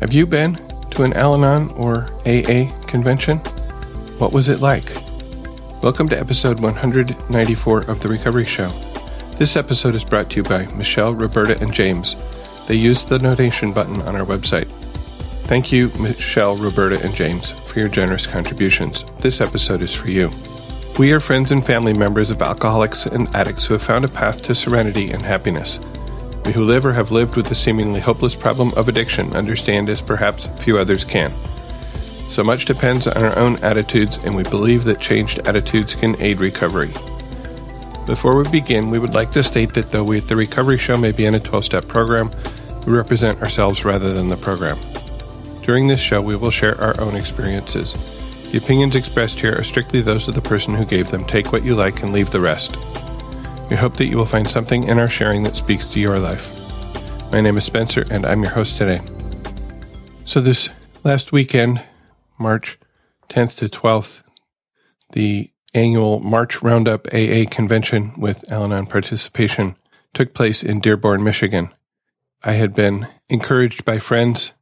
Have you been to an Al Anon or AA convention? What was it like? Welcome to episode 194 of The Recovery Show. This episode is brought to you by Michelle, Roberta, and James. They used the donation button on our website. Thank you, Michelle, Roberta, and James, for your generous contributions. This episode is for you. We are friends and family members of alcoholics and addicts who have found a path to serenity and happiness. We who live or have lived with the seemingly hopeless problem of addiction understand as perhaps few others can. So much depends on our own attitudes, and we believe that changed attitudes can aid recovery. Before we begin, we would like to state that though we at the Recovery Show may be in a 12 step program, we represent ourselves rather than the program. During this show, we will share our own experiences. The opinions expressed here are strictly those of the person who gave them. Take what you like and leave the rest. We hope that you will find something in our sharing that speaks to your life. My name is Spencer, and I'm your host today. So, this last weekend, March 10th to 12th, the annual March Roundup AA convention with Al Anon participation took place in Dearborn, Michigan. I had been encouraged by friends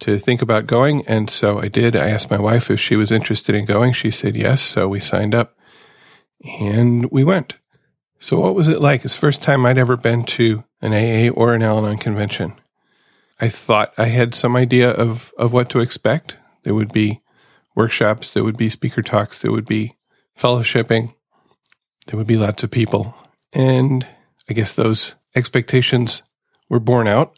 to think about going. And so I did. I asked my wife if she was interested in going. She said yes. So we signed up and we went. So what was it like? It's the first time I'd ever been to an AA or an Al Anon convention. I thought I had some idea of, of what to expect. There would be workshops, there would be speaker talks, there would be fellowshipping, there would be lots of people. And I guess those expectations were borne out.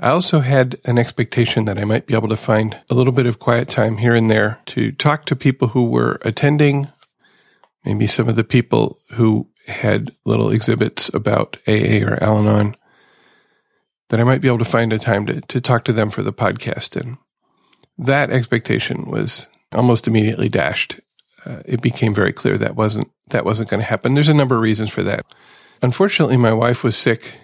I also had an expectation that I might be able to find a little bit of quiet time here and there to talk to people who were attending, maybe some of the people who had little exhibits about AA or Al Anon, that I might be able to find a time to, to talk to them for the podcast. And that expectation was almost immediately dashed. Uh, it became very clear that wasn't that wasn't going to happen. There's a number of reasons for that. Unfortunately, my wife was sick.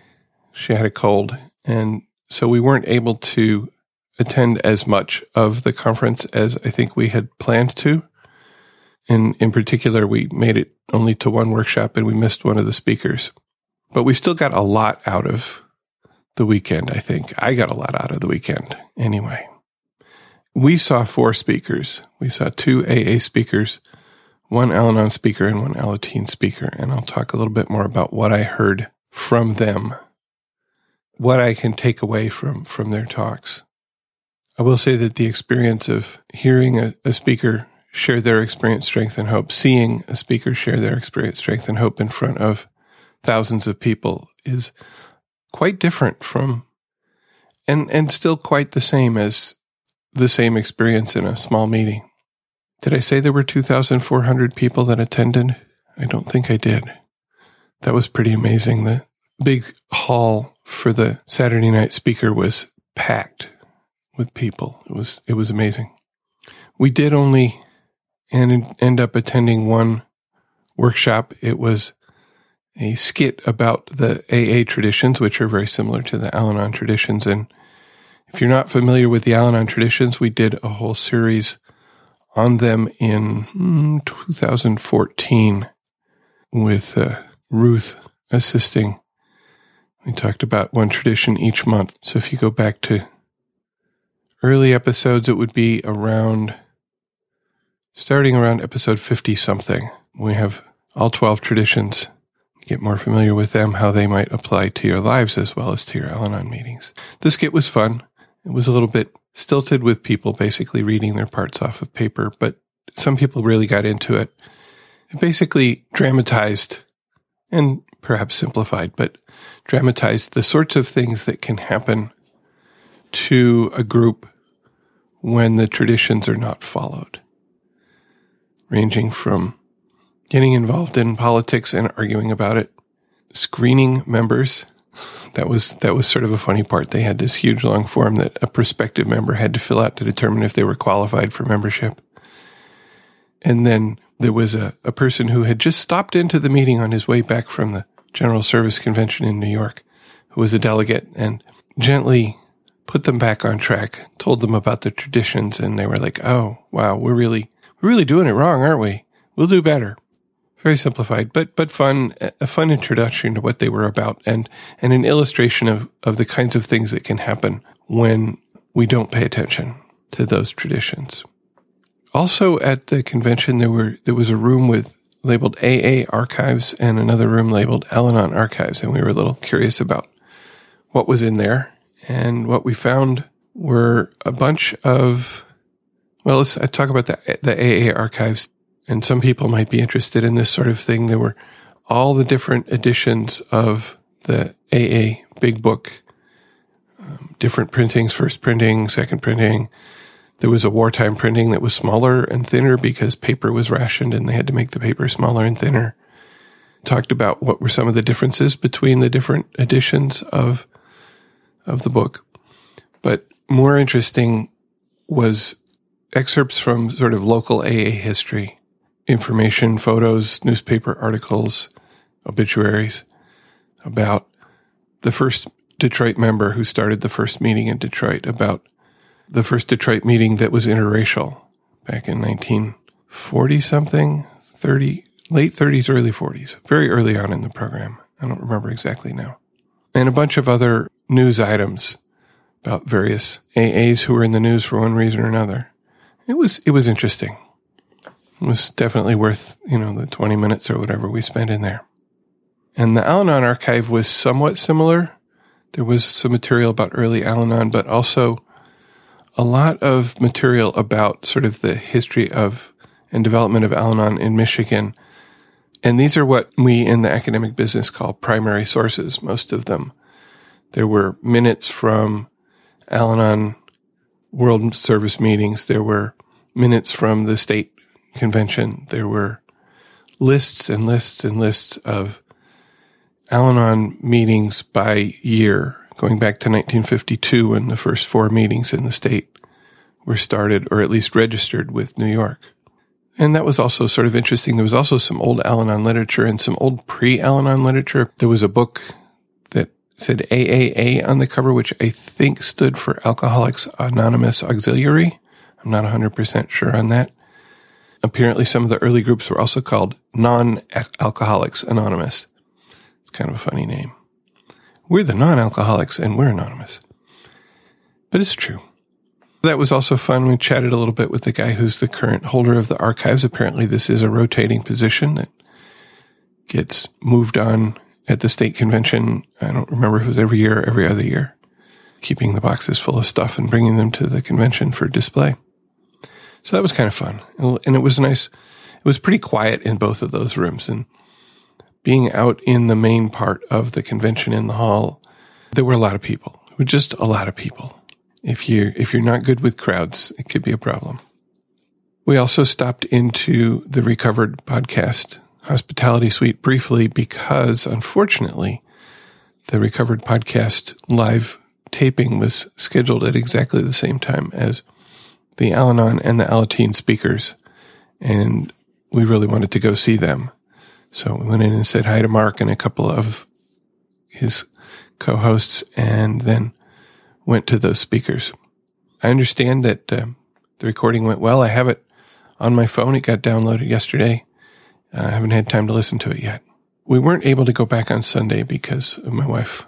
She had a cold, and so we weren't able to attend as much of the conference as I think we had planned to. And in particular, we made it only to one workshop and we missed one of the speakers. But we still got a lot out of the weekend, I think. I got a lot out of the weekend anyway. We saw four speakers. We saw two AA speakers, one Al Anon speaker, and one Alateen speaker. And I'll talk a little bit more about what I heard from them what I can take away from from their talks. I will say that the experience of hearing a, a speaker share their experience, strength, and hope, seeing a speaker share their experience, strength, and hope in front of thousands of people is quite different from and and still quite the same as the same experience in a small meeting. Did I say there were 2,400 people that attended? I don't think I did. That was pretty amazing. The big hall for the Saturday night speaker was packed with people. It was it was amazing. We did only and end up attending one workshop. It was a skit about the AA traditions, which are very similar to the Al Anon traditions. And if you're not familiar with the Al Anon traditions, we did a whole series on them in mm, 2014 with uh, Ruth assisting we talked about one tradition each month. So if you go back to early episodes, it would be around, starting around episode 50 something. We have all 12 traditions. Get more familiar with them, how they might apply to your lives as well as to your Al Anon meetings. This skit was fun. It was a little bit stilted with people basically reading their parts off of paper, but some people really got into it. It basically dramatized and perhaps simplified, but dramatized the sorts of things that can happen to a group when the traditions are not followed, ranging from getting involved in politics and arguing about it, screening members. That was that was sort of a funny part. They had this huge long form that a prospective member had to fill out to determine if they were qualified for membership. And then there was a, a person who had just stopped into the meeting on his way back from the General Service Convention in New York who was a delegate and gently put them back on track, told them about the traditions, and they were like, "Oh, wow, we're really really doing it wrong, aren't we? We'll do better." Very simplified, but but fun, a fun introduction to what they were about, and and an illustration of of the kinds of things that can happen when we don't pay attention to those traditions. Also at the convention, there were, there was a room with labeled AA archives and another room labeled Al-Anon archives. And we were a little curious about what was in there. And what we found were a bunch of, well, let's I talk about the, the AA archives. And some people might be interested in this sort of thing. There were all the different editions of the AA big book, um, different printings, first printing, second printing. There was a wartime printing that was smaller and thinner because paper was rationed and they had to make the paper smaller and thinner. Talked about what were some of the differences between the different editions of of the book. But more interesting was excerpts from sort of local AA history, information, photos, newspaper articles, obituaries about the first Detroit member who started the first meeting in Detroit, about the first Detroit meeting that was interracial back in 1940 something, 30, late 30s, early 40s, very early on in the program. I don't remember exactly now. And a bunch of other news items about various AAs who were in the news for one reason or another. It was, it was interesting. It was definitely worth, you know, the 20 minutes or whatever we spent in there. And the Al Anon archive was somewhat similar. There was some material about early Al Anon, but also a lot of material about sort of the history of and development of Al Anon in Michigan. And these are what we in the academic business call primary sources, most of them. There were minutes from Al Anon World Service meetings. There were minutes from the state convention. There were lists and lists and lists of Al Anon meetings by year, going back to 1952 when the first four meetings in the state were started or at least registered with New York. And that was also sort of interesting. There was also some old Al Anon literature and some old pre Al Anon literature. There was a book that said AAA on the cover, which I think stood for Alcoholics Anonymous Auxiliary. I'm not 100% sure on that. Apparently, some of the early groups were also called Non Alcoholics Anonymous. It's kind of a funny name. We're the non alcoholics and we're anonymous. But it's true. That was also fun. We chatted a little bit with the guy who's the current holder of the archives. Apparently, this is a rotating position that gets moved on at the state convention. I don't remember if it was every year or every other year, keeping the boxes full of stuff and bringing them to the convention for display. So that was kind of fun. And it was nice. It was pretty quiet in both of those rooms. And being out in the main part of the convention in the hall, there were a lot of people. Just a lot of people. If you if you're not good with crowds, it could be a problem. We also stopped into the recovered podcast hospitality suite briefly because unfortunately the recovered podcast live taping was scheduled at exactly the same time as the Al-Anon and the Alateen speakers. And we really wanted to go see them. So we went in and said hi to Mark and a couple of his co-hosts and then went to those speakers. I understand that uh, the recording went well. I have it on my phone. It got downloaded yesterday. I haven't had time to listen to it yet. We weren't able to go back on Sunday because of my wife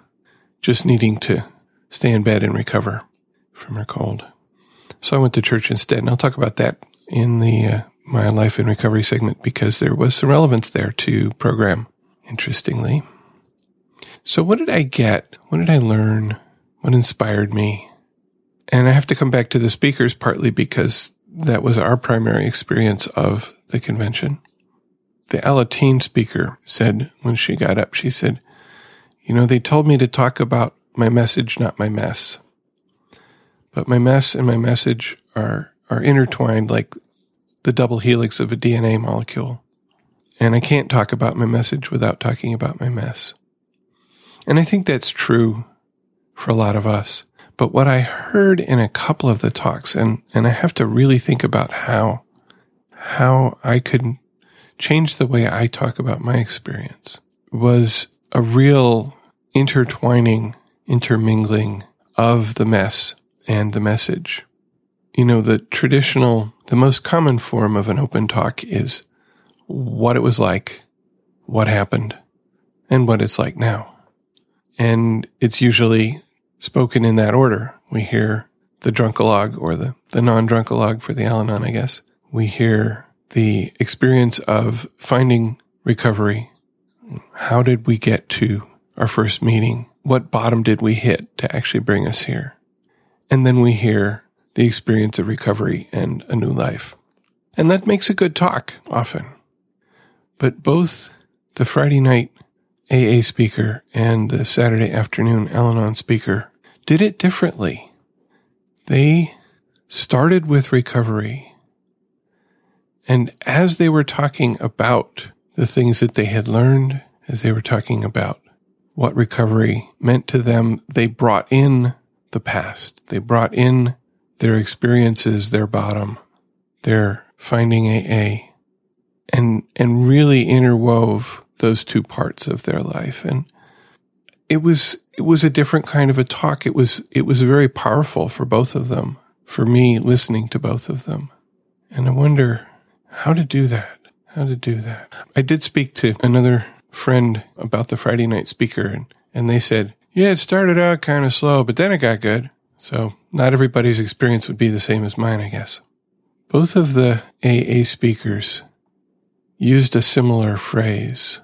just needing to stay in bed and recover from her cold. So I went to church instead, and I'll talk about that in the uh, my life in recovery segment because there was some relevance there to program, interestingly. So, what did I get? What did I learn? What inspired me? And I have to come back to the speakers partly because that was our primary experience of the convention. The Alateen speaker said when she got up, she said, You know, they told me to talk about my message, not my mess. But my mess and my message are, are intertwined like the double helix of a DNA molecule. And I can't talk about my message without talking about my mess. And I think that's true for a lot of us. But what I heard in a couple of the talks, and, and I have to really think about how, how I could change the way I talk about my experience was a real intertwining, intermingling of the mess and the message. You know, the traditional the most common form of an open talk is what it was like, what happened, and what it's like now. And it's usually spoken in that order. We hear the drunkalog or the, the non-drunkalog for the Al-Anon, I guess. We hear the experience of finding recovery. How did we get to our first meeting? What bottom did we hit to actually bring us here? And then we hear the experience of recovery and a new life. And that makes a good talk often. But both the Friday night AA speaker and the Saturday afternoon Al Anon speaker did it differently. They started with recovery. And as they were talking about the things that they had learned, as they were talking about what recovery meant to them, they brought in the past. They brought in their experiences, their bottom, their finding AA, and, and really interwove those two parts of their life. And it was, it was a different kind of a talk. It was, it was very powerful for both of them, for me listening to both of them. And I wonder how to do that. How to do that. I did speak to another friend about the Friday night speaker and, and they said, yeah, it started out kind of slow, but then it got good. So not everybody's experience would be the same as mine, I guess. Both of the AA speakers used a similar phrase.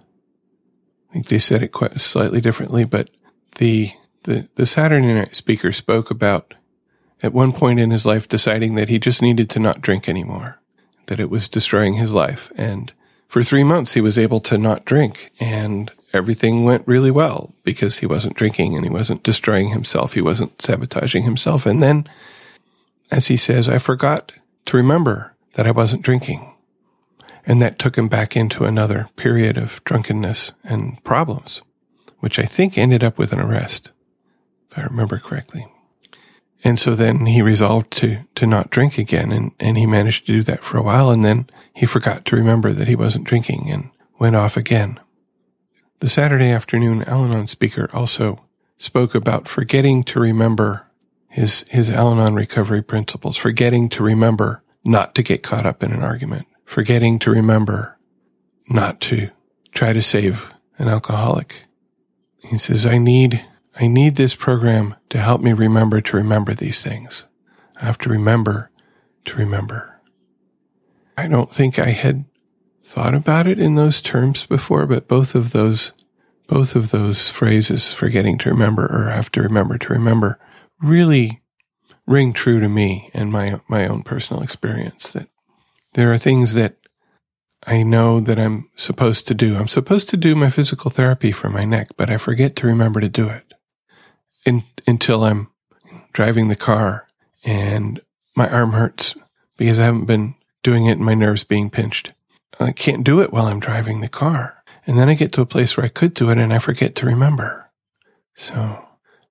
I think they said it quite slightly differently, but the, the, the Saturday night speaker spoke about at one point in his life deciding that he just needed to not drink anymore, that it was destroying his life. And for three months, he was able to not drink and everything went really well because he wasn't drinking and he wasn't destroying himself. He wasn't sabotaging himself. And then, as he says, I forgot to remember that I wasn't drinking. And that took him back into another period of drunkenness and problems, which I think ended up with an arrest, if I remember correctly. And so then he resolved to, to not drink again. And, and he managed to do that for a while. And then he forgot to remember that he wasn't drinking and went off again. The Saturday afternoon Al Anon speaker also spoke about forgetting to remember his, his Al Anon recovery principles, forgetting to remember not to get caught up in an argument, forgetting to remember not to try to save an alcoholic. He says, I need, I need this program to help me remember to remember these things. I have to remember to remember. I don't think I had thought about it in those terms before, but both of those, both of those phrases, forgetting to remember or have to remember to remember, really ring true to me and my, my own personal experience that there are things that I know that I'm supposed to do. I'm supposed to do my physical therapy for my neck, but I forget to remember to do it in, until I'm driving the car and my arm hurts because I haven't been doing it and my nerves being pinched. I can't do it while I'm driving the car. And then I get to a place where I could do it and I forget to remember. So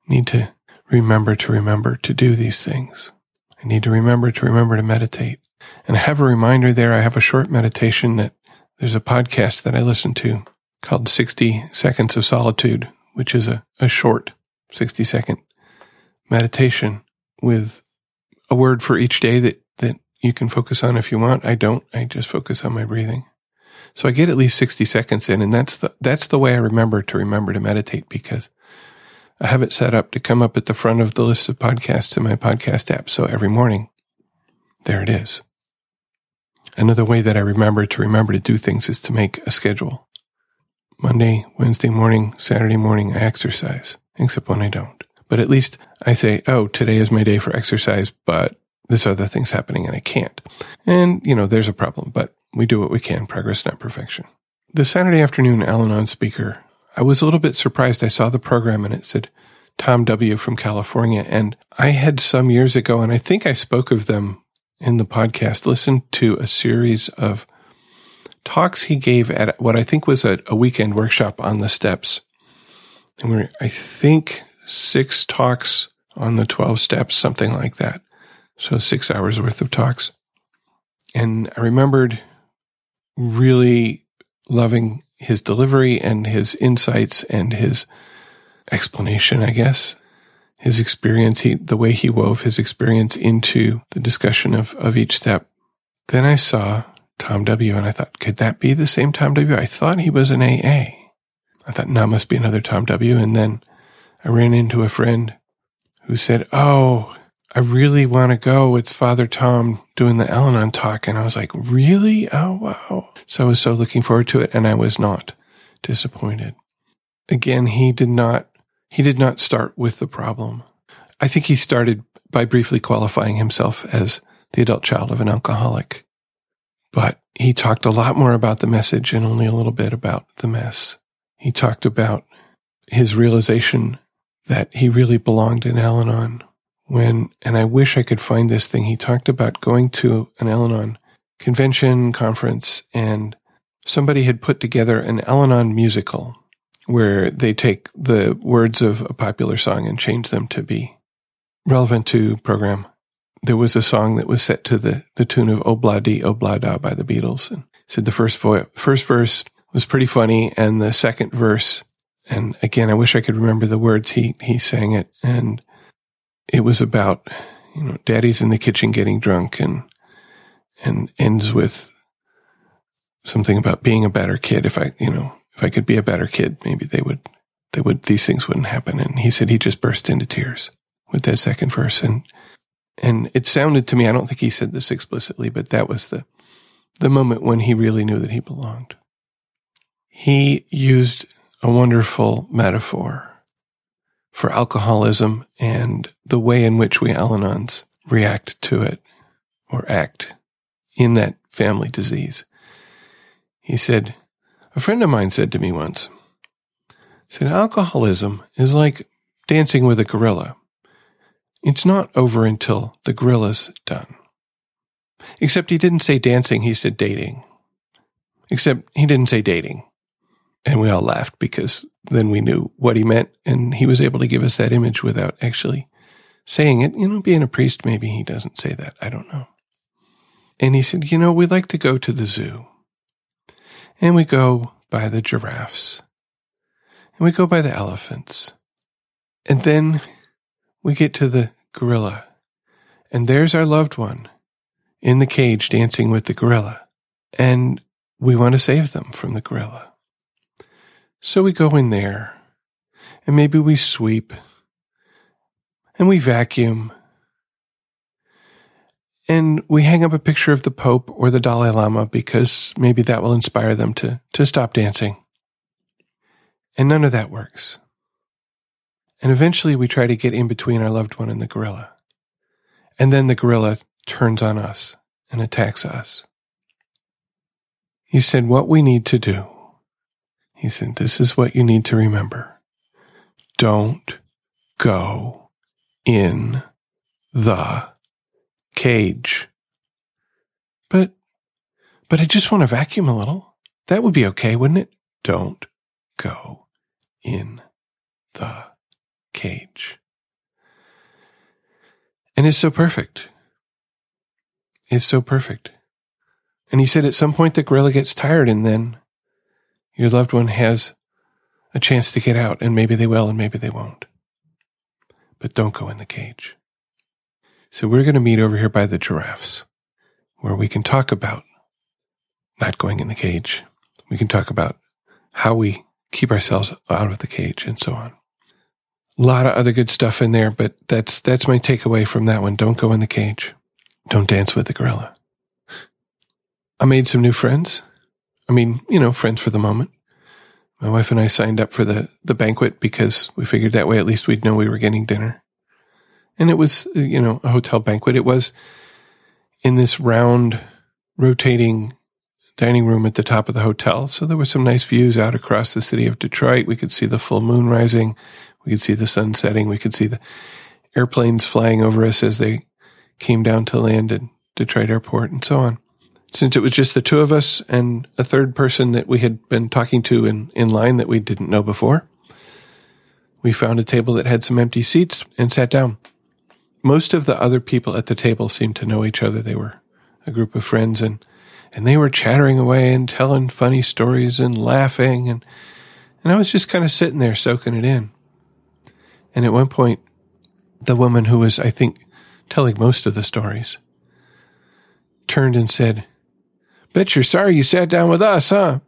need to remember to remember to do these things. I need to remember to remember to meditate. And I have a reminder there. I have a short meditation that there's a podcast that I listen to called 60 Seconds of Solitude, which is a, a short 60 second meditation with a word for each day that, that you can focus on if you want. I don't. I just focus on my breathing. So I get at least 60 seconds in and that's the, that's the way I remember to remember to meditate because I have it set up to come up at the front of the list of podcasts in my podcast app. So every morning, there it is. Another way that I remember to remember to do things is to make a schedule. Monday, Wednesday morning, Saturday morning, I exercise, except when I don't. But at least I say, oh, today is my day for exercise, but there's other things happening and I can't. And, you know, there's a problem, but we do what we can. Progress, not perfection. The Saturday afternoon Al Anon speaker, I was a little bit surprised. I saw the program and it said Tom W. from California. And I had some years ago, and I think I spoke of them in the podcast listened to a series of talks he gave at what I think was a, a weekend workshop on the steps. And we I think, six talks on the 12 steps, something like that. So six hours worth of talks. And I remembered really loving his delivery and his insights and his explanation, I guess his experience, he, the way he wove his experience into the discussion of, of each step. Then I saw Tom W. and I thought, could that be the same Tom W? I thought he was an AA. I thought, no, must be another Tom W. And then I ran into a friend who said, Oh, I really want to go. It's Father Tom doing the Al Anon talk. And I was like, really? Oh, wow. So I was so looking forward to it. And I was not disappointed. Again, he did not, he did not start with the problem. I think he started by briefly qualifying himself as the adult child of an alcoholic. But he talked a lot more about the message and only a little bit about the mess. He talked about his realization that he really belonged in Al Anon when, and I wish I could find this thing, he talked about going to an Al Anon convention, conference, and somebody had put together an Al Anon musical where they take the words of a popular song and change them to be relevant to program. There was a song that was set to the, the tune of Obladi Oblada by the Beatles. And said the first, vo- first verse was pretty funny. And the second verse, and again, I wish I could remember the words. He, he sang it and it was about, you know, daddy's in the kitchen getting drunk and, and ends with something about being a better kid. If I, you know, if I could be a better kid, maybe they would, they would, these things wouldn't happen. And he said he just burst into tears with that second verse. And, and it sounded to me, I don't think he said this explicitly, but that was the, the moment when he really knew that he belonged. He used a wonderful metaphor for alcoholism and the way in which we Al Anons react to it or act in that family disease. He said, a friend of mine said to me once, said, alcoholism is like dancing with a gorilla. It's not over until the gorilla's done. Except he didn't say dancing, he said dating. Except he didn't say dating. And we all laughed because then we knew what he meant. And he was able to give us that image without actually saying it. You know, being a priest, maybe he doesn't say that. I don't know. And he said, You know, we'd like to go to the zoo. And we go by the giraffes. And we go by the elephants. And then we get to the gorilla. And there's our loved one in the cage dancing with the gorilla. And we want to save them from the gorilla. So we go in there and maybe we sweep and we vacuum and we hang up a picture of the Pope or the Dalai Lama because maybe that will inspire them to, to stop dancing. And none of that works. And eventually we try to get in between our loved one and the gorilla. And then the gorilla turns on us and attacks us. He said, What we need to do he said, This is what you need to remember. Don't go in the cage. But, but I just want to vacuum a little. That would be okay, wouldn't it? Don't go in the cage. And it's so perfect. It's so perfect. And he said at some point the gorilla gets tired and then your loved one has a chance to get out, and maybe they will, and maybe they won't. But don't go in the cage. So we're going to meet over here by the giraffes, where we can talk about not going in the cage. We can talk about how we keep ourselves out of the cage and so on. A lot of other good stuff in there, but that's, that's my takeaway from that one. Don't go in the cage. Don't dance with the gorilla. I made some new friends. I mean, you know, friends for the moment. My wife and I signed up for the, the banquet because we figured that way at least we'd know we were getting dinner. And it was, you know, a hotel banquet. It was in this round, rotating dining room at the top of the hotel. So there were some nice views out across the city of Detroit. We could see the full moon rising. We could see the sun setting. We could see the airplanes flying over us as they came down to land at Detroit airport and so on since it was just the two of us and a third person that we had been talking to in, in line that we didn't know before, we found a table that had some empty seats and sat down. Most of the other people at the table seemed to know each other. They were a group of friends and, and they were chattering away and telling funny stories and laughing. And, and I was just kind of sitting there soaking it in. And at one point, the woman who was, I think, telling most of the stories turned and said, Bet you're sorry you sat down with us, huh?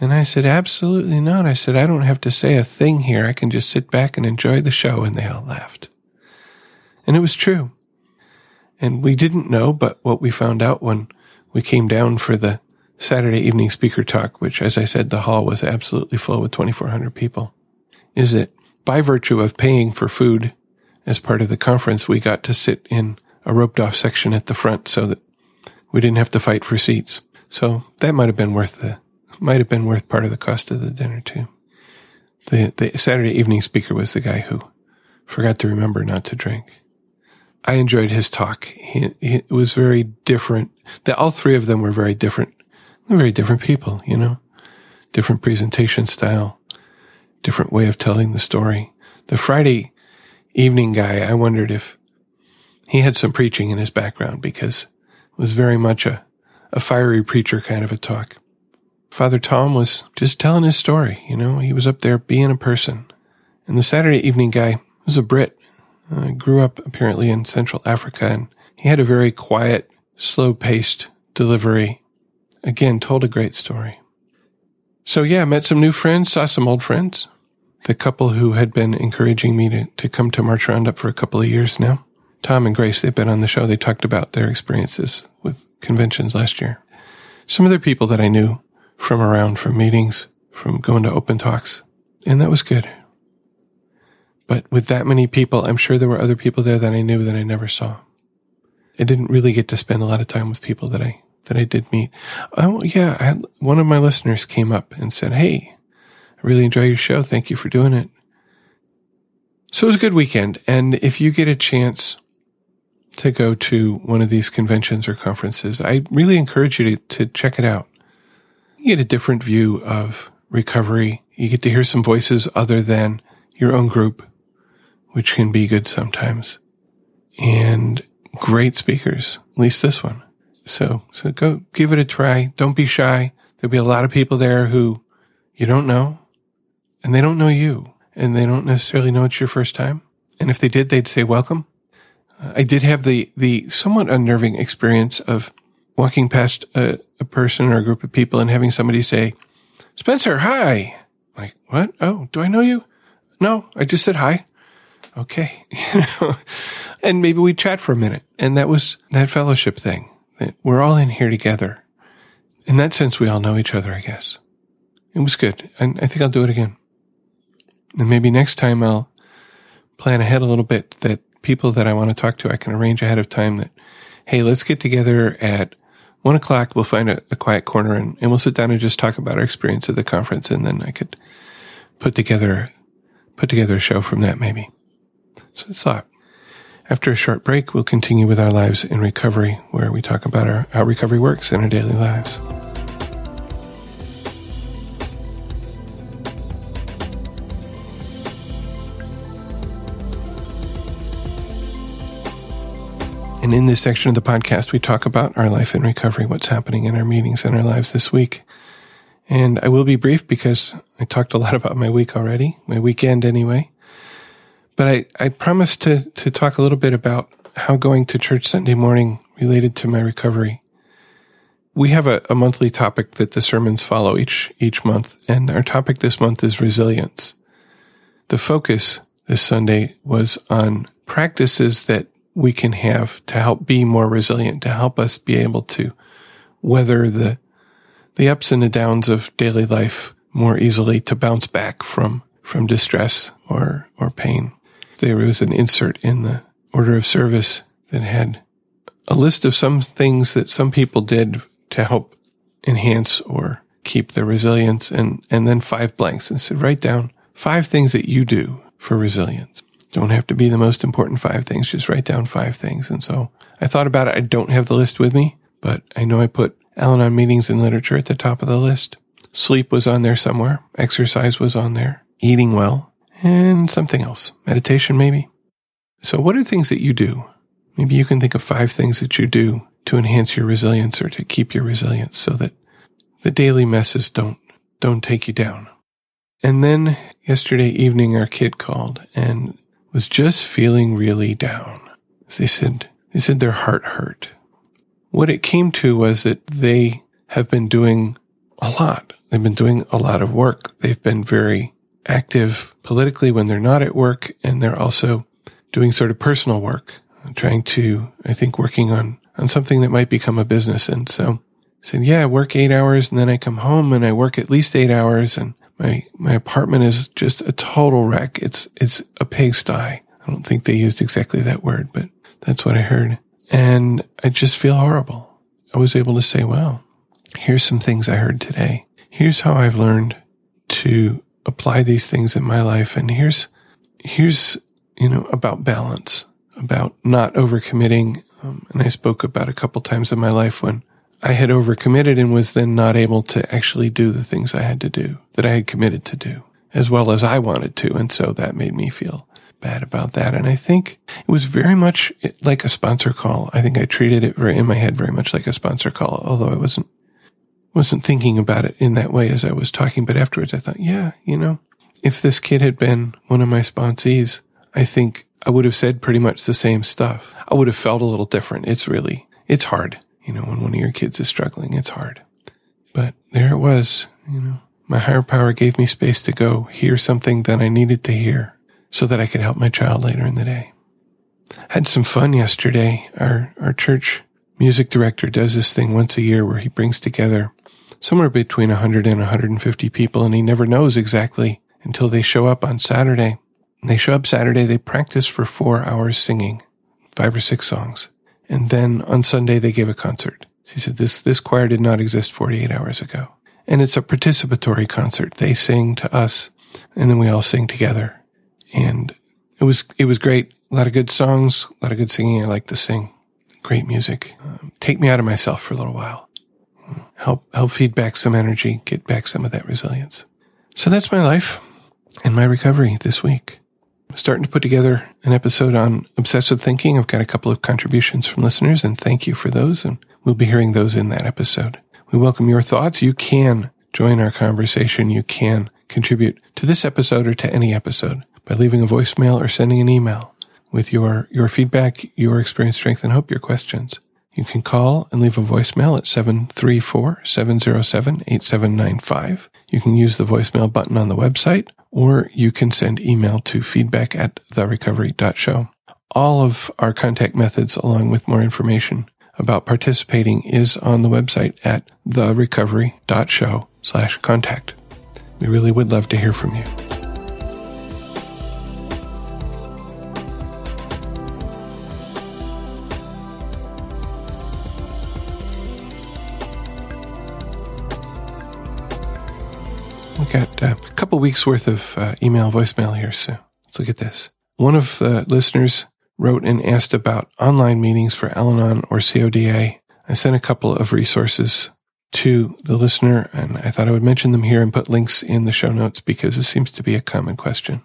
And I said, Absolutely not. I said, I don't have to say a thing here. I can just sit back and enjoy the show. And they all laughed. And it was true. And we didn't know, but what we found out when we came down for the Saturday evening speaker talk, which, as I said, the hall was absolutely full with 2,400 people, is that by virtue of paying for food as part of the conference, we got to sit in a roped off section at the front so that we didn't have to fight for seats. So that might have been worth the, might have been worth part of the cost of the dinner too. The, the Saturday evening speaker was the guy who forgot to remember not to drink. I enjoyed his talk. He, he was very different. The, all three of them were very different. Very different people, you know, different presentation style, different way of telling the story. The Friday evening guy, I wondered if he had some preaching in his background because was very much a, a fiery preacher kind of a talk. Father Tom was just telling his story, you know, he was up there being a person. And the Saturday evening guy was a Brit, uh, grew up apparently in Central Africa, and he had a very quiet, slow paced delivery. Again, told a great story. So yeah, met some new friends, saw some old friends. The couple who had been encouraging me to, to come to March Roundup for a couple of years now. Tom and Grace, they've been on the show. They talked about their experiences with conventions last year. Some other people that I knew from around, from meetings, from going to open talks. And that was good. But with that many people, I'm sure there were other people there that I knew that I never saw. I didn't really get to spend a lot of time with people that I, that I did meet. Oh, yeah. I had, one of my listeners came up and said, Hey, I really enjoy your show. Thank you for doing it. So it was a good weekend. And if you get a chance to go to one of these conventions or conferences, I really encourage you to, to check it out. You get a different view of recovery. You get to hear some voices other than your own group which can be good sometimes, and great speakers, at least this one. So, so go give it a try. Don't be shy. There'll be a lot of people there who you don't know and they don't know you and they don't necessarily know it's your first time. And if they did, they'd say welcome. I did have the, the somewhat unnerving experience of walking past a, a person or a group of people and having somebody say, Spencer, hi. Like, what? Oh, do I know you? No, I just said hi okay, and maybe we chat for a minute. And that was that fellowship thing that we're all in here together. In that sense, we all know each other, I guess. It was good. And I think I'll do it again. And maybe next time I'll plan ahead a little bit that people that I want to talk to, I can arrange ahead of time that, hey, let's get together at one o'clock. We'll find a, a quiet corner and, and we'll sit down and just talk about our experience at the conference. And then I could put together, put together a show from that maybe. So it's thought. After a short break, we'll continue with our lives in recovery, where we talk about our, how recovery works in our daily lives. And in this section of the podcast, we talk about our life in recovery, what's happening in our meetings and our lives this week. And I will be brief because I talked a lot about my week already, my weekend anyway. But I, I promised to, to talk a little bit about how going to church Sunday morning related to my recovery. We have a, a monthly topic that the sermons follow each, each month, and our topic this month is resilience. The focus this Sunday was on practices that we can have to help be more resilient, to help us be able to weather the, the ups and the downs of daily life more easily, to bounce back from, from distress or, or pain there was an insert in the order of service that had a list of some things that some people did to help enhance or keep their resilience and, and then five blanks and said, write down five things that you do for resilience. Don't have to be the most important five things. Just write down five things. And so I thought about it. I don't have the list with me, but I know I put Al-Anon meetings and literature at the top of the list. Sleep was on there somewhere. Exercise was on there. Eating well and something else. Meditation, maybe. So what are things that you do? Maybe you can think of five things that you do to enhance your resilience or to keep your resilience so that the daily messes don't, don't take you down. And then yesterday evening, our kid called and was just feeling really down. They said, they said their heart hurt. What it came to was that they have been doing a lot. They've been doing a lot of work. They've been very active politically when they're not at work, and they're also doing sort of personal work, trying to, I think, working on, on something that might become a business. And so said, yeah, I work eight hours and then I come home and I work at least eight hours and my, my apartment is just a total wreck. It's, it's a pigsty. I don't think they used exactly that word, but that's what I heard. And I just feel horrible. I was able to say, well, here's some things I heard today. Here's how I've learned to apply these things in my life. And here's, here's, you know, about balance, about not overcommitting. Um, and I spoke about a couple times in my life when I had overcommitted and was then not able to actually do the things I had to do that I had committed to do as well as I wanted to. And so that made me feel bad about that. And I think it was very much like a sponsor call. I think I treated it very in my head very much like a sponsor call, although I wasn't wasn't thinking about it in that way as I was talking. But afterwards, I thought, yeah, you know, if this kid had been one of my sponsees, I think I would have said pretty much the same stuff. I would have felt a little different. It's really, it's hard. You know, when one of your kids is struggling, it's hard. But there it was, you know, my higher power gave me space to go hear something that I needed to hear so that I could help my child later in the day. Had some fun yesterday. Our, our church music director does this thing once a year where he brings together somewhere between 100 and 150 people and he never knows exactly until they show up on Saturday. They show up Saturday, they practice for four hours singing five or six songs. And then on Sunday, they gave a concert. So he said, this, this choir did not exist 48 hours ago. And it's a participatory concert. They sing to us and then we all sing together and it was it was great. A lot of good songs, a lot of good singing. I like to sing. Great music. Um, take me out of myself for a little while. Help help feed back some energy, get back some of that resilience. So that's my life and my recovery this week. Starting to put together an episode on obsessive thinking. I've got a couple of contributions from listeners, and thank you for those. And we'll be hearing those in that episode. We welcome your thoughts. You can join our conversation. You can contribute to this episode or to any episode by leaving a voicemail or sending an email with your, your feedback, your experience, strength, and hope, your questions. You can call and leave a voicemail at 734-707-8795. You can use the voicemail button on the website, or you can send email to feedback at therecovery.show. All of our contact methods, along with more information about participating, is on the website at therecovery.show slash contact. We really would love to hear from you. Got a couple weeks worth of uh, email voicemail here. So let's look at this. One of the listeners wrote and asked about online meetings for Al Anon or CODA. I sent a couple of resources to the listener, and I thought I would mention them here and put links in the show notes because this seems to be a common question.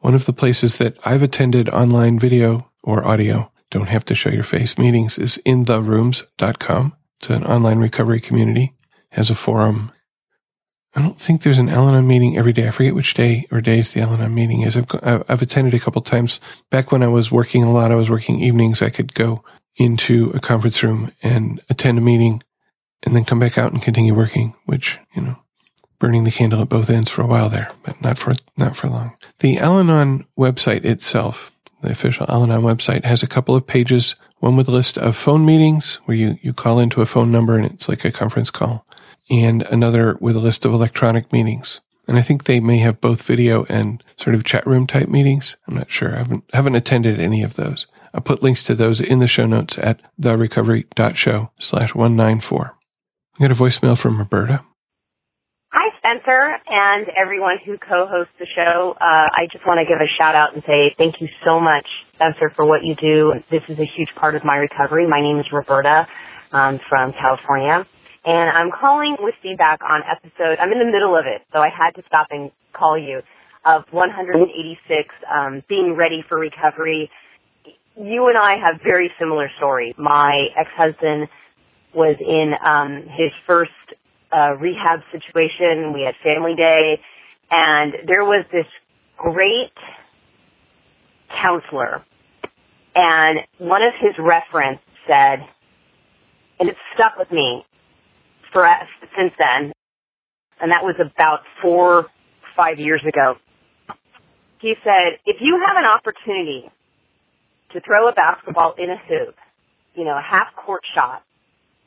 One of the places that I've attended online video or audio, don't have to show your face meetings, is intherooms.com. It's an online recovery community, has a forum I don't think there's an Al Anon meeting every day. I forget which day or days the Al Anon meeting is. I've, I've attended a couple times. Back when I was working a lot, I was working evenings. I could go into a conference room and attend a meeting and then come back out and continue working, which, you know, burning the candle at both ends for a while there, but not for, not for long. The Al Anon website itself, the official Al Anon website has a couple of pages, one with a list of phone meetings where you, you call into a phone number and it's like a conference call and another with a list of electronic meetings. And I think they may have both video and sort of chat room type meetings. I'm not sure. I haven't, haven't attended any of those. I'll put links to those in the show notes at therecovery.show slash 194. I got a voicemail from Roberta. Hi, Spencer, and everyone who co-hosts the show. Uh, I just want to give a shout out and say thank you so much, Spencer, for what you do. This is a huge part of my recovery. My name is Roberta um, from California and I'm calling with feedback on episode. I'm in the middle of it, so I had to stop and call you. Of 186, um, being ready for recovery. You and I have very similar stories. My ex-husband was in um, his first uh, rehab situation. We had family day, and there was this great counselor, and one of his reference said, and it stuck with me for us since then, and that was about four, five years ago. He said, if you have an opportunity to throw a basketball in a hoop, you know, a half court shot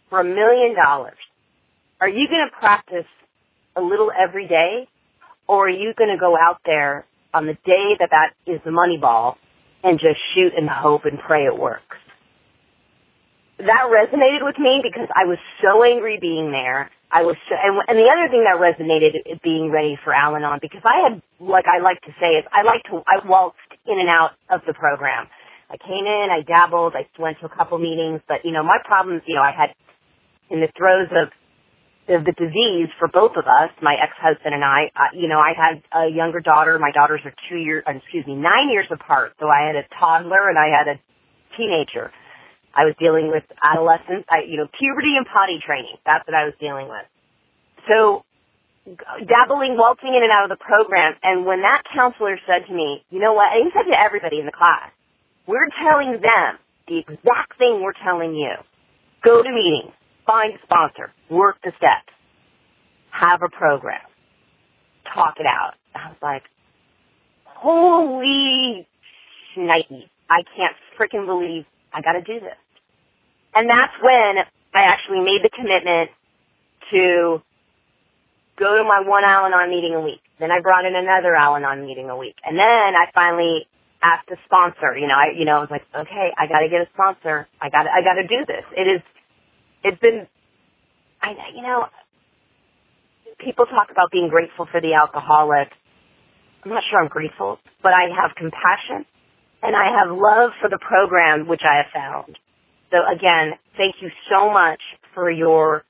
for a million dollars, are you going to practice a little every day or are you going to go out there on the day that that is the money ball and just shoot and hope and pray it works? That resonated with me because I was so angry being there. I was, so, and, and the other thing that resonated being ready for Al-Anon because I had, like I like to say, is I like to, I waltzed in and out of the program. I came in, I dabbled, I went to a couple meetings, but you know, my problems, you know, I had in the throes of of the disease for both of us, my ex-husband and I, uh, you know, I had a younger daughter. My daughters are two years, uh, excuse me, nine years apart. So I had a toddler and I had a teenager. I was dealing with adolescence, I, you know, puberty and potty training. That's what I was dealing with. So dabbling, waltzing in and out of the program. And when that counselor said to me, you know what, and he said to everybody in the class, we're telling them the exact thing we're telling you. Go to meetings Find a sponsor. Work the steps. Have a program. Talk it out. I was like, holy shnikes. I can't freaking believe I gotta do this. And that's when I actually made the commitment to go to my one Al-Anon meeting a week. Then I brought in another Al-Anon meeting a week. And then I finally asked a sponsor. You know, I, you know, I was like, okay, I gotta get a sponsor. I gotta, I gotta do this. It is it's been, I, you know, people talk about being grateful for the alcoholic. I'm not sure I'm grateful, but I have compassion and I have love for the program, which I have found. So again, thank you so much for your,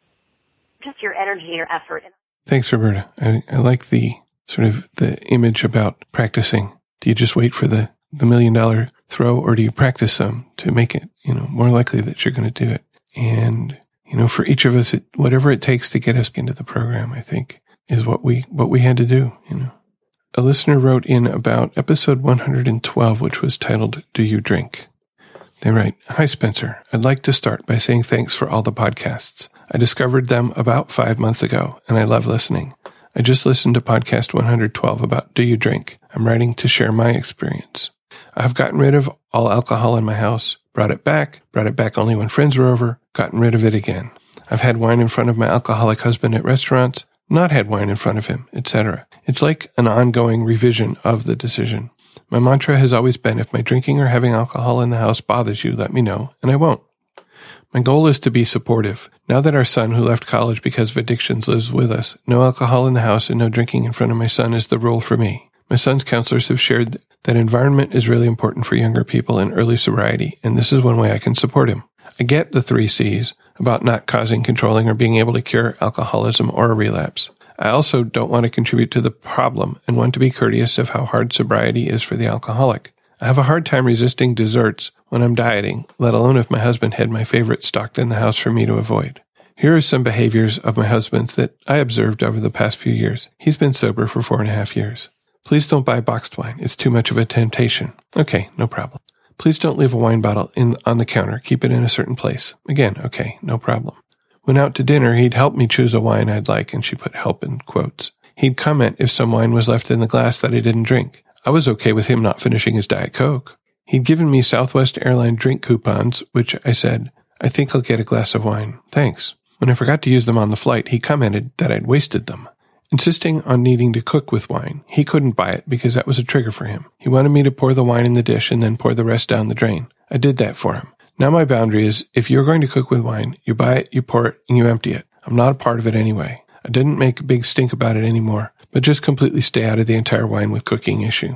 just your energy, and your effort. Thanks, Roberta. I, I like the sort of the image about practicing. Do you just wait for the, the million dollar throw or do you practice some to make it, you know, more likely that you're going to do it? And, you know, for each of us, it, whatever it takes to get us into the program, I think is what we, what we had to do, you know. A listener wrote in about episode 112, which was titled, Do You Drink? They write, Hi, Spencer. I'd like to start by saying thanks for all the podcasts. I discovered them about five months ago, and I love listening. I just listened to podcast 112 about Do You Drink? I'm writing to share my experience. I've gotten rid of all alcohol in my house, brought it back, brought it back only when friends were over, gotten rid of it again. I've had wine in front of my alcoholic husband at restaurants, not had wine in front of him, etc. It's like an ongoing revision of the decision. My mantra has always been if my drinking or having alcohol in the house bothers you, let me know, and I won't. My goal is to be supportive. Now that our son, who left college because of addictions, lives with us, no alcohol in the house and no drinking in front of my son is the rule for me. My son's counselors have shared that environment is really important for younger people in early sobriety, and this is one way I can support him. I get the three C's about not causing, controlling, or being able to cure alcoholism or a relapse. I also don't want to contribute to the problem and want to be courteous of how hard sobriety is for the alcoholic. I have a hard time resisting desserts when I'm dieting, let alone if my husband had my favorite stocked in the house for me to avoid. Here are some behaviors of my husband's that I observed over the past few years. He's been sober for four and a half years. Please don't buy boxed wine. It's too much of a temptation. Okay, no problem. Please don't leave a wine bottle in on the counter. Keep it in a certain place. Again, okay, no problem. When out to dinner, he'd help me choose a wine I'd like, and she put help in quotes. He'd comment if some wine was left in the glass that I didn't drink. I was okay with him not finishing his Diet Coke. He'd given me Southwest Airline drink coupons, which I said, I think I'll get a glass of wine. Thanks. When I forgot to use them on the flight, he commented that I'd wasted them insisting on needing to cook with wine. He couldn't buy it because that was a trigger for him. He wanted me to pour the wine in the dish and then pour the rest down the drain. I did that for him. Now my boundary is if you're going to cook with wine, you buy it, you pour it, and you empty it. I'm not a part of it anyway. I didn't make a big stink about it anymore, but just completely stay out of the entire wine with cooking issue.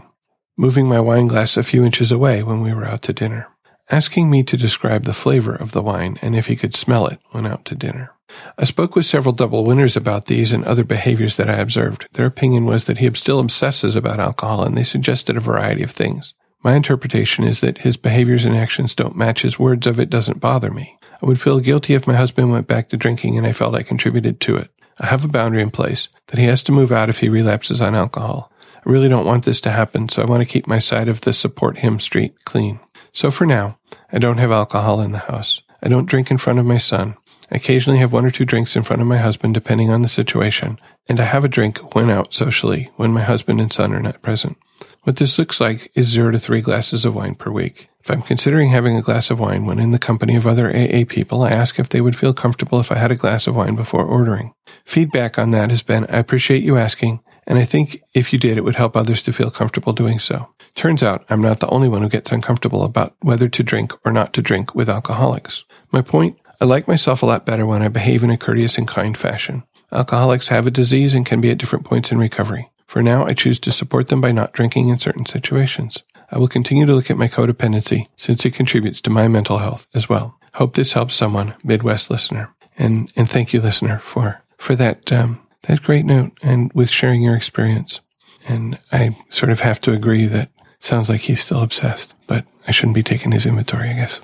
Moving my wine glass a few inches away when we were out to dinner. Asking me to describe the flavor of the wine and if he could smell it when out to dinner. I spoke with several double winners about these and other behaviors that I observed. Their opinion was that he still obsesses about alcohol and they suggested a variety of things. My interpretation is that his behaviors and actions don't match his words of it doesn't bother me. I would feel guilty if my husband went back to drinking and I felt I contributed to it. I have a boundary in place that he has to move out if he relapses on alcohol. I really don't want this to happen, so I want to keep my side of the support him street clean. So for now, I don't have alcohol in the house. I don't drink in front of my son. I occasionally have one or two drinks in front of my husband, depending on the situation, and I have a drink when out socially, when my husband and son are not present. What this looks like is zero to three glasses of wine per week. If I'm considering having a glass of wine when in the company of other AA people, I ask if they would feel comfortable if I had a glass of wine before ordering. Feedback on that has been, I appreciate you asking, and I think if you did, it would help others to feel comfortable doing so. Turns out I'm not the only one who gets uncomfortable about whether to drink or not to drink with alcoholics. My point, I like myself a lot better when I behave in a courteous and kind fashion. Alcoholics have a disease and can be at different points in recovery. For now, I choose to support them by not drinking in certain situations. I will continue to look at my codependency since it contributes to my mental health as well. Hope this helps someone, Midwest listener. And, and thank you, listener, for, for that, um, that great note and with sharing your experience. And I sort of have to agree that sounds like he's still obsessed, but I shouldn't be taking his inventory, I guess.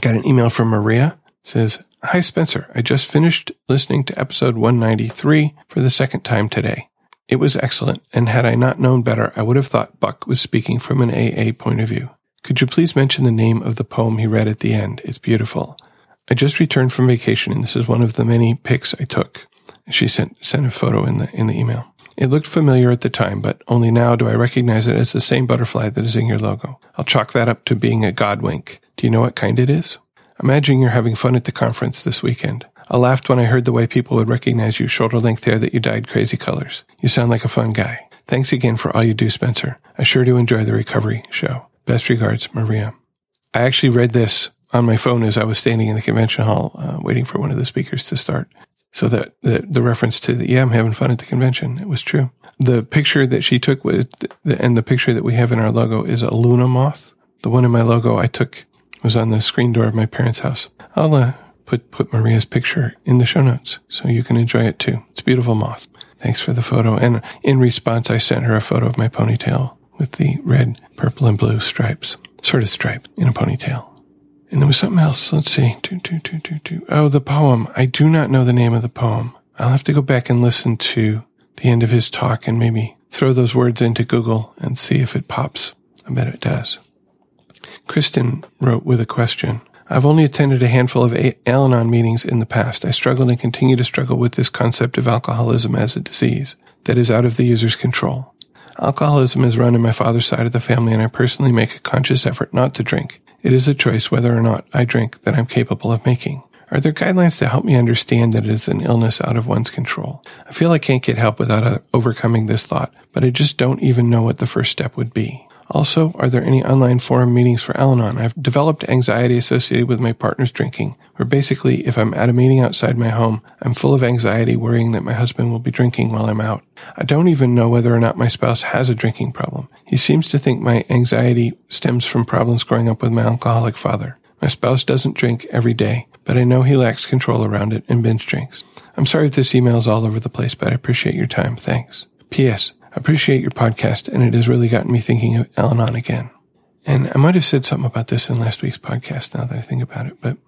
Got an email from Maria. Says, Hi, Spencer. I just finished listening to episode 193 for the second time today. It was excellent, and had I not known better, I would have thought Buck was speaking from an AA point of view. Could you please mention the name of the poem he read at the end? It's beautiful. I just returned from vacation, and this is one of the many pics I took. She sent sent a photo in the in the email. It looked familiar at the time, but only now do I recognize it as the same butterfly that is in your logo. I'll chalk that up to being a god wink. Do you know what kind it is? Imagine you're having fun at the conference this weekend. I laughed when I heard the way people would recognize you shoulder length hair that you dyed crazy colors. You sound like a fun guy. Thanks again for all you do, Spencer. I sure do enjoy the recovery show. Best regards, Maria. I actually read this on my phone as I was standing in the convention hall, uh, waiting for one of the speakers to start. So that the, the reference to the, yeah, I'm having fun at the convention. It was true. The picture that she took with, the, and the picture that we have in our logo is a Luna moth. The one in my logo I took was on the screen door of my parents' house. I'll uh, put put Maria's picture in the show notes so you can enjoy it too. It's a beautiful moth. Thanks for the photo. And in response, I sent her a photo of my ponytail with the red, purple, and blue stripes, sort of striped in a ponytail. And there was something else. Let's see. Oh, the poem. I do not know the name of the poem. I'll have to go back and listen to the end of his talk and maybe throw those words into Google and see if it pops. I bet it does. Kristen wrote with a question. I've only attended a handful of Al Anon meetings in the past. I struggled and continue to struggle with this concept of alcoholism as a disease that is out of the user's control. Alcoholism is run in my father's side of the family, and I personally make a conscious effort not to drink. It is a choice whether or not I drink that I'm capable of making. Are there guidelines to help me understand that it is an illness out of one's control? I feel I can't get help without uh, overcoming this thought, but I just don't even know what the first step would be. Also, are there any online forum meetings for Al Anon? I've developed anxiety associated with my partner's drinking, where basically, if I'm at a meeting outside my home, I'm full of anxiety worrying that my husband will be drinking while I'm out. I don't even know whether or not my spouse has a drinking problem. He seems to think my anxiety stems from problems growing up with my alcoholic father. My spouse doesn't drink every day, but I know he lacks control around it and binge drinks. I'm sorry if this email is all over the place, but I appreciate your time. Thanks. P.S. I appreciate your podcast, and it has really gotten me thinking of Al Anon again. And I might have said something about this in last week's podcast now that I think about it, but,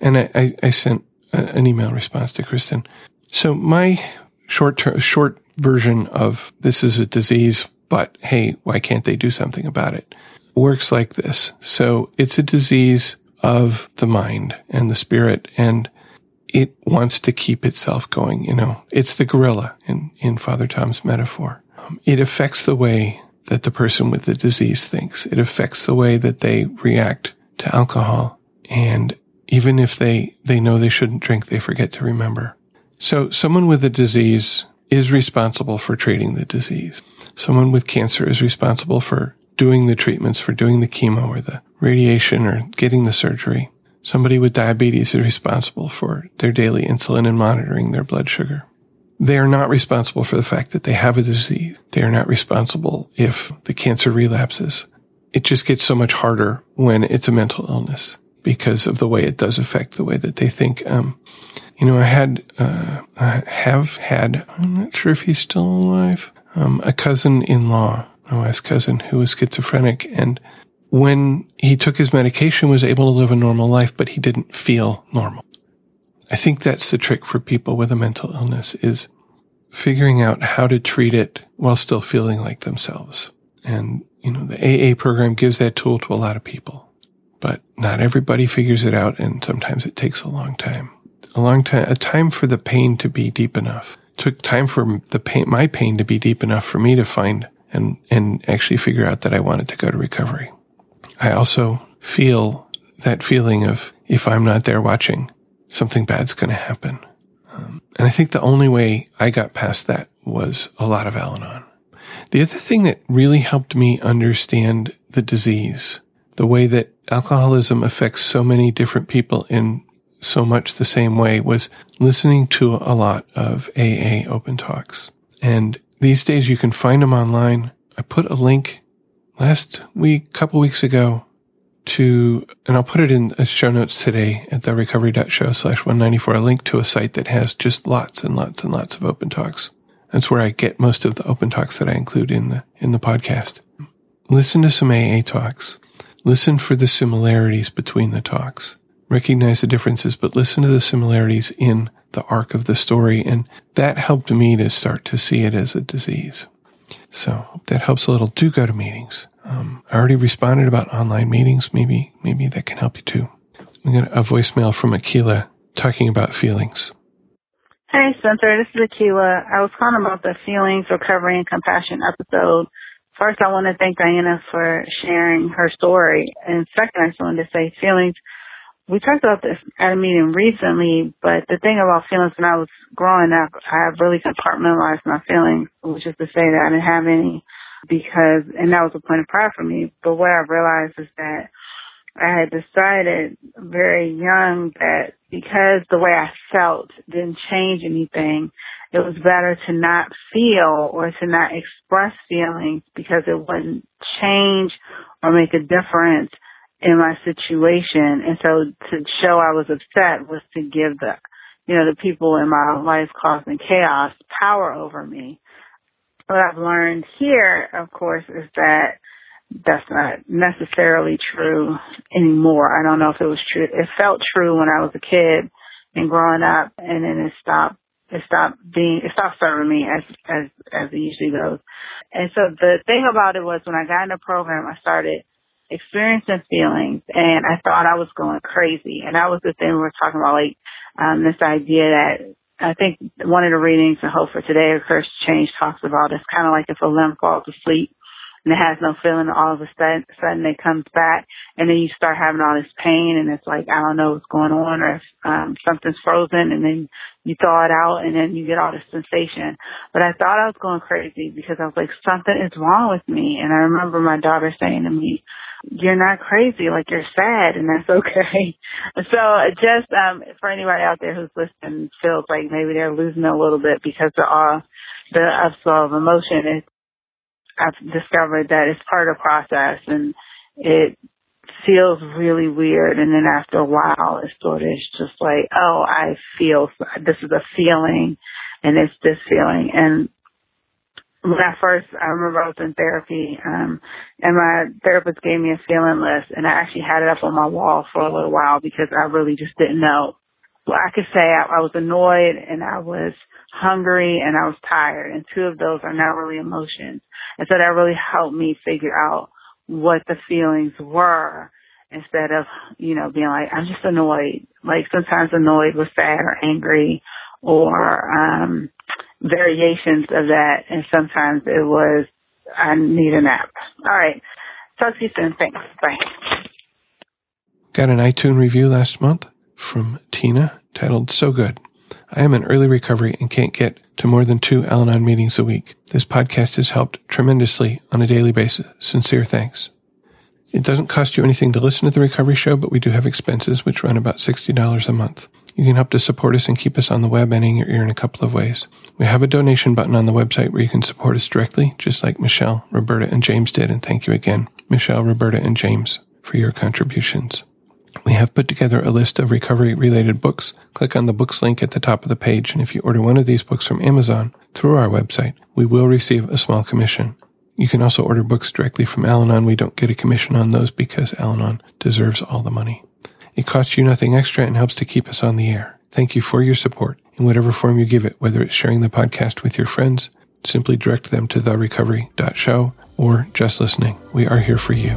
and I, I, I sent a, an email response to Kristen. So my short term, short version of this is a disease, but hey, why can't they do something about it? Works like this. So it's a disease of the mind and the spirit and it wants to keep itself going. You know, it's the gorilla in, in Father Tom's metaphor. Um, it affects the way that the person with the disease thinks. It affects the way that they react to alcohol. And even if they, they know they shouldn't drink, they forget to remember. So someone with a disease is responsible for treating the disease. Someone with cancer is responsible for doing the treatments, for doing the chemo or the radiation or getting the surgery. Somebody with diabetes is responsible for their daily insulin and monitoring their blood sugar. They are not responsible for the fact that they have a disease. They are not responsible if the cancer relapses. It just gets so much harder when it's a mental illness because of the way it does affect the way that they think. Um, you know, I had, uh, I have had, I'm not sure if he's still alive, um, a cousin in law, my wife's cousin who was schizophrenic and when he took his medication was able to live a normal life, but he didn't feel normal. I think that's the trick for people with a mental illness is figuring out how to treat it while still feeling like themselves. And, you know, the AA program gives that tool to a lot of people, but not everybody figures it out. And sometimes it takes a long time, a long time, a time for the pain to be deep enough. It took time for the pain, my pain to be deep enough for me to find and, and actually figure out that I wanted to go to recovery. I also feel that feeling of if I'm not there watching, something bad's going to happen. Um, and I think the only way I got past that was a lot of Al Anon. The other thing that really helped me understand the disease, the way that alcoholism affects so many different people in so much the same way was listening to a lot of AA open talks. And these days you can find them online. I put a link last week, couple weeks ago to, and I'll put it in the show notes today at the recovery.show slash 194, a link to a site that has just lots and lots and lots of open talks. That's where I get most of the open talks that I include in the, in the podcast. Listen to some AA talks. Listen for the similarities between the talks. Recognize the differences, but listen to the similarities in the arc of the story. And that helped me to start to see it as a disease. So that helps a little. Do go to meetings. Um, I already responded about online meetings. Maybe, maybe that can help you too. We got a voicemail from Akila talking about feelings. Hey, Spencer. This is Akila. I was calling about the feelings, recovery, and compassion episode. First, I want to thank Diana for sharing her story. And second, I just wanted to say feelings we talked about this at a meeting recently, but the thing about feelings when I was growing up, I really compartmentalized my feelings, which is to say that I didn't have any because, and that was a point of pride for me. But what I realized is that I had decided very young that because the way I felt didn't change anything, it was better to not feel or to not express feelings because it wouldn't change or make a difference in my situation. And so to show I was upset was to give the, you know, the people in my life causing chaos power over me. What I've learned here, of course, is that that's not necessarily true anymore. I don't know if it was true. It felt true when I was a kid and growing up and then it stopped it stopped being it stopped serving me as as as it usually goes. And so the thing about it was when I got in the program I started experiencing feelings and I thought I was going crazy. And that was the thing we were talking about, like, um, this idea that I think one of the readings in Hope for Today or Courage to Change talks about it's kind of like if a limb falls asleep and it has no feeling, all of a sudden, it comes back and then you start having all this pain and it's like, I don't know what's going on or if um, something's frozen and then you thaw it out and then you get all this sensation. But I thought I was going crazy because I was like, something is wrong with me. And I remember my daughter saying to me, you're not crazy, like you're sad and that's okay. so just um for anybody out there who's listening feels like maybe they're losing a little bit because of all the upswell of emotion, it, I've discovered that it's part of process and it feels really weird and then after a while it sort of just like, oh, I feel this is a feeling and it's this feeling and when I first, I remember I was in therapy, um, and my therapist gave me a feeling list, and I actually had it up on my wall for a little while because I really just didn't know. Well, I could say I, I was annoyed, and I was hungry, and I was tired, and two of those are not really emotions, and so that really helped me figure out what the feelings were instead of, you know, being like, I'm just annoyed. Like sometimes annoyed was sad or angry or, um, variations of that, and sometimes it was I need a nap. All right. Talk to you soon. Thanks. Bye. Got an iTunes review last month from Tina titled So Good. I am in early recovery and can't get to more than two Al Anon meetings a week. This podcast has helped tremendously on a daily basis. Sincere thanks. It doesn't cost you anything to listen to the recovery show, but we do have expenses which run about $60 a month. You can help to support us and keep us on the web and in your ear in a couple of ways. We have a donation button on the website where you can support us directly, just like Michelle, Roberta, and James did. And thank you again, Michelle, Roberta, and James, for your contributions. We have put together a list of recovery related books. Click on the books link at the top of the page. And if you order one of these books from Amazon through our website, we will receive a small commission. You can also order books directly from Al Anon. We don't get a commission on those because Al Anon deserves all the money. It costs you nothing extra and helps to keep us on the air. Thank you for your support in whatever form you give it, whether it's sharing the podcast with your friends, simply direct them to therecovery.show, or just listening. We are here for you.